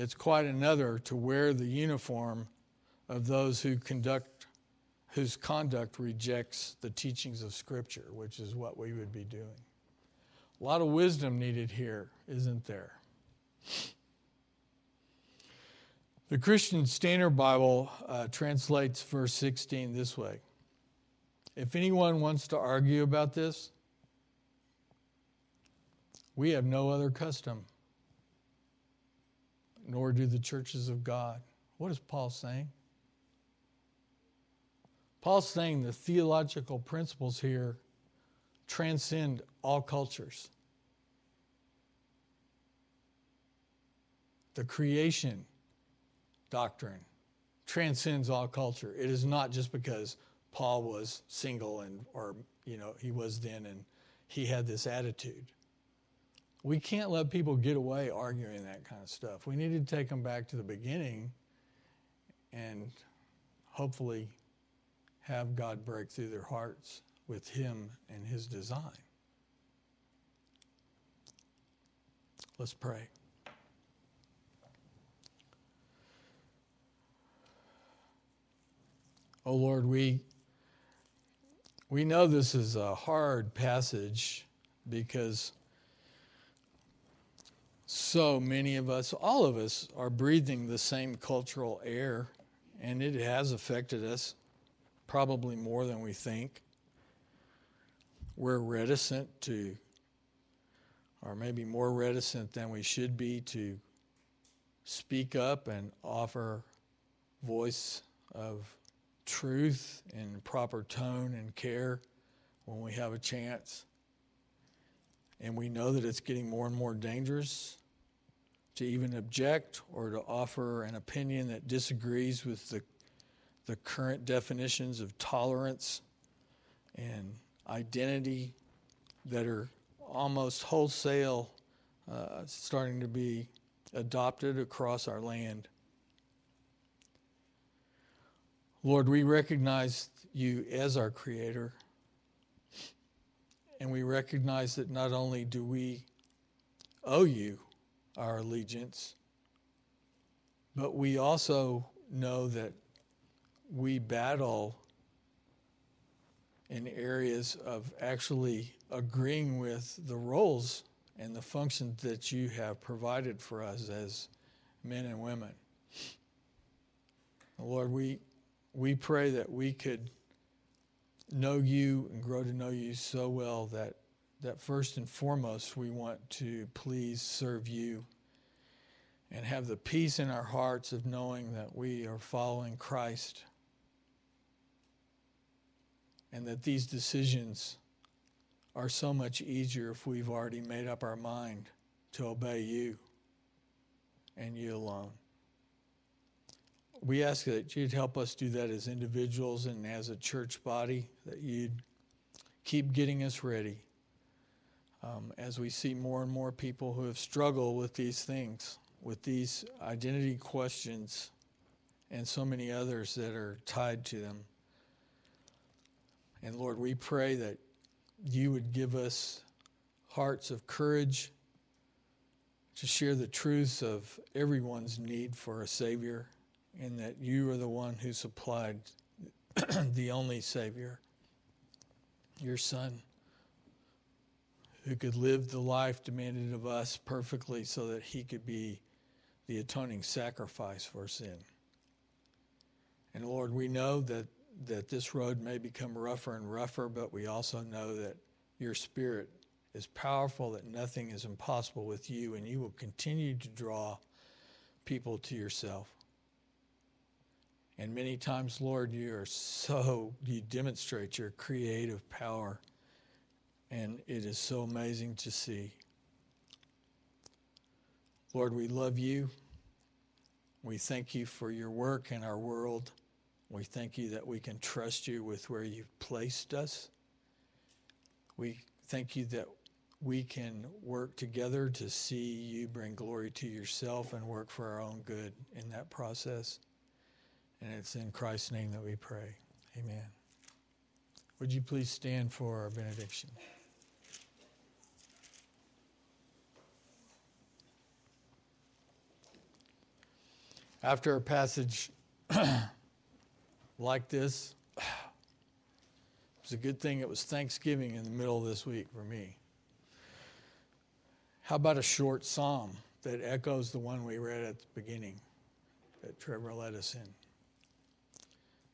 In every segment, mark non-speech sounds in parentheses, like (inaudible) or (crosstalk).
It's quite another to wear the uniform of those who conduct whose conduct rejects the teachings of Scripture, which is what we would be doing. A lot of wisdom needed here, isn't there? The Christian Standard Bible uh, translates verse 16 this way If anyone wants to argue about this, we have no other custom, nor do the churches of God. What is Paul saying? Paul's saying the theological principles here transcend all cultures. The creation doctrine transcends all culture. It is not just because Paul was single and or you know he was then and he had this attitude. We can't let people get away arguing that kind of stuff. We need to take them back to the beginning and hopefully have God break through their hearts with Him and His design. Let's pray. Oh Lord, we, we know this is a hard passage because so many of us, all of us, are breathing the same cultural air, and it has affected us probably more than we think. We're reticent to, or maybe more reticent than we should be, to speak up and offer voice of truth in proper tone and care when we have a chance. And we know that it's getting more and more dangerous to even object or to offer an opinion that disagrees with the, the current definitions of tolerance and identity that are almost wholesale uh, starting to be adopted across our land. Lord, we recognize you as our Creator. And we recognize that not only do we owe you our allegiance, but we also know that we battle in areas of actually agreeing with the roles and the functions that you have provided for us as men and women. Lord, we we pray that we could know you and grow to know you so well that, that first and foremost we want to please serve you and have the peace in our hearts of knowing that we are following Christ and that these decisions are so much easier if we've already made up our mind to obey you and you alone we ask that you'd help us do that as individuals and as a church body, that you'd keep getting us ready um, as we see more and more people who have struggled with these things, with these identity questions, and so many others that are tied to them. And Lord, we pray that you would give us hearts of courage to share the truths of everyone's need for a Savior and that you are the one who supplied (clears throat) the only Savior, your Son, who could live the life demanded of us perfectly so that he could be the atoning sacrifice for sin. And Lord, we know that, that this road may become rougher and rougher, but we also know that your Spirit is powerful, that nothing is impossible with you, and you will continue to draw people to yourself. And many times, Lord, you are so, you demonstrate your creative power. And it is so amazing to see. Lord, we love you. We thank you for your work in our world. We thank you that we can trust you with where you've placed us. We thank you that we can work together to see you bring glory to yourself and work for our own good in that process. And it's in Christ's name that we pray. Amen. Would you please stand for our benediction? After a passage (clears throat) like this, it was a good thing it was Thanksgiving in the middle of this week for me. How about a short psalm that echoes the one we read at the beginning that Trevor led us in?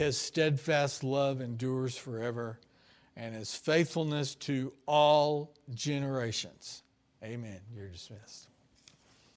His steadfast love endures forever, and his faithfulness to all generations. Amen. You're dismissed.